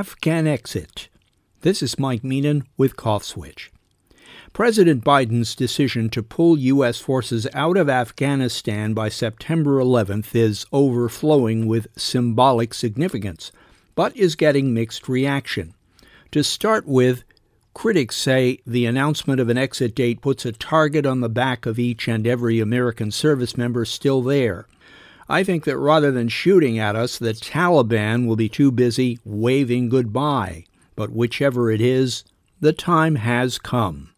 Afghan exit. This is Mike Meenan with Cough Switch. President Biden's decision to pull U.S. forces out of Afghanistan by September 11th is overflowing with symbolic significance, but is getting mixed reaction. To start with, critics say the announcement of an exit date puts a target on the back of each and every American service member still there. I think that rather than shooting at us, the Taliban will be too busy waving goodbye. But whichever it is, the time has come.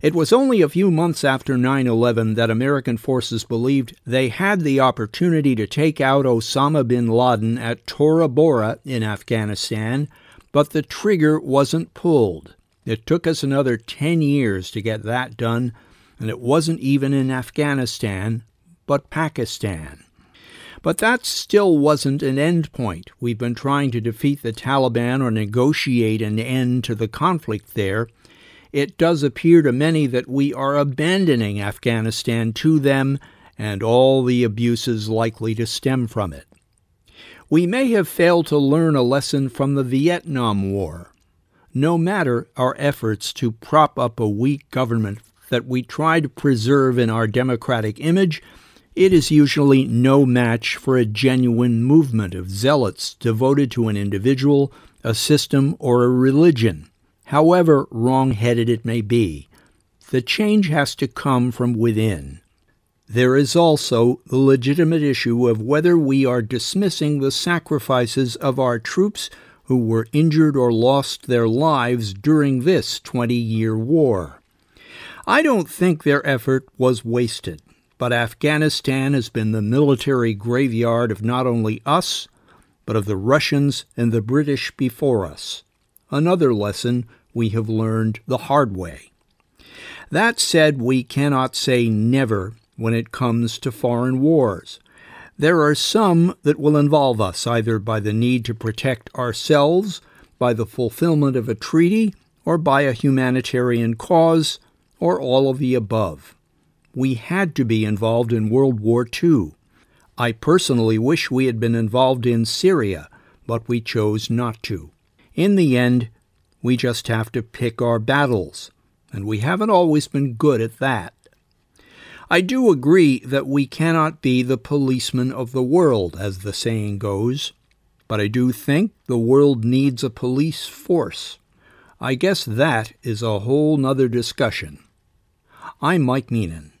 It was only a few months after 9 11 that American forces believed they had the opportunity to take out Osama bin Laden at Tora Bora in Afghanistan, but the trigger wasn't pulled. It took us another 10 years to get that done, and it wasn't even in Afghanistan, but Pakistan. But that still wasn't an end point. We've been trying to defeat the Taliban or negotiate an end to the conflict there it does appear to many that we are abandoning Afghanistan to them and all the abuses likely to stem from it. We may have failed to learn a lesson from the Vietnam War. No matter our efforts to prop up a weak government that we try to preserve in our democratic image, it is usually no match for a genuine movement of zealots devoted to an individual, a system, or a religion however wrong headed it may be. The change has to come from within. There is also the legitimate issue of whether we are dismissing the sacrifices of our troops who were injured or lost their lives during this 20 year war. I don't think their effort was wasted, but Afghanistan has been the military graveyard of not only us, but of the Russians and the British before us. Another lesson we have learned the hard way. That said, we cannot say never when it comes to foreign wars. There are some that will involve us either by the need to protect ourselves, by the fulfillment of a treaty, or by a humanitarian cause, or all of the above. We had to be involved in World War II. I personally wish we had been involved in Syria, but we chose not to. In the end, we just have to pick our battles, and we haven't always been good at that. I do agree that we cannot be the policeman of the world, as the saying goes, but I do think the world needs a police force. I guess that is a whole nother discussion. I'm Mike Meenan.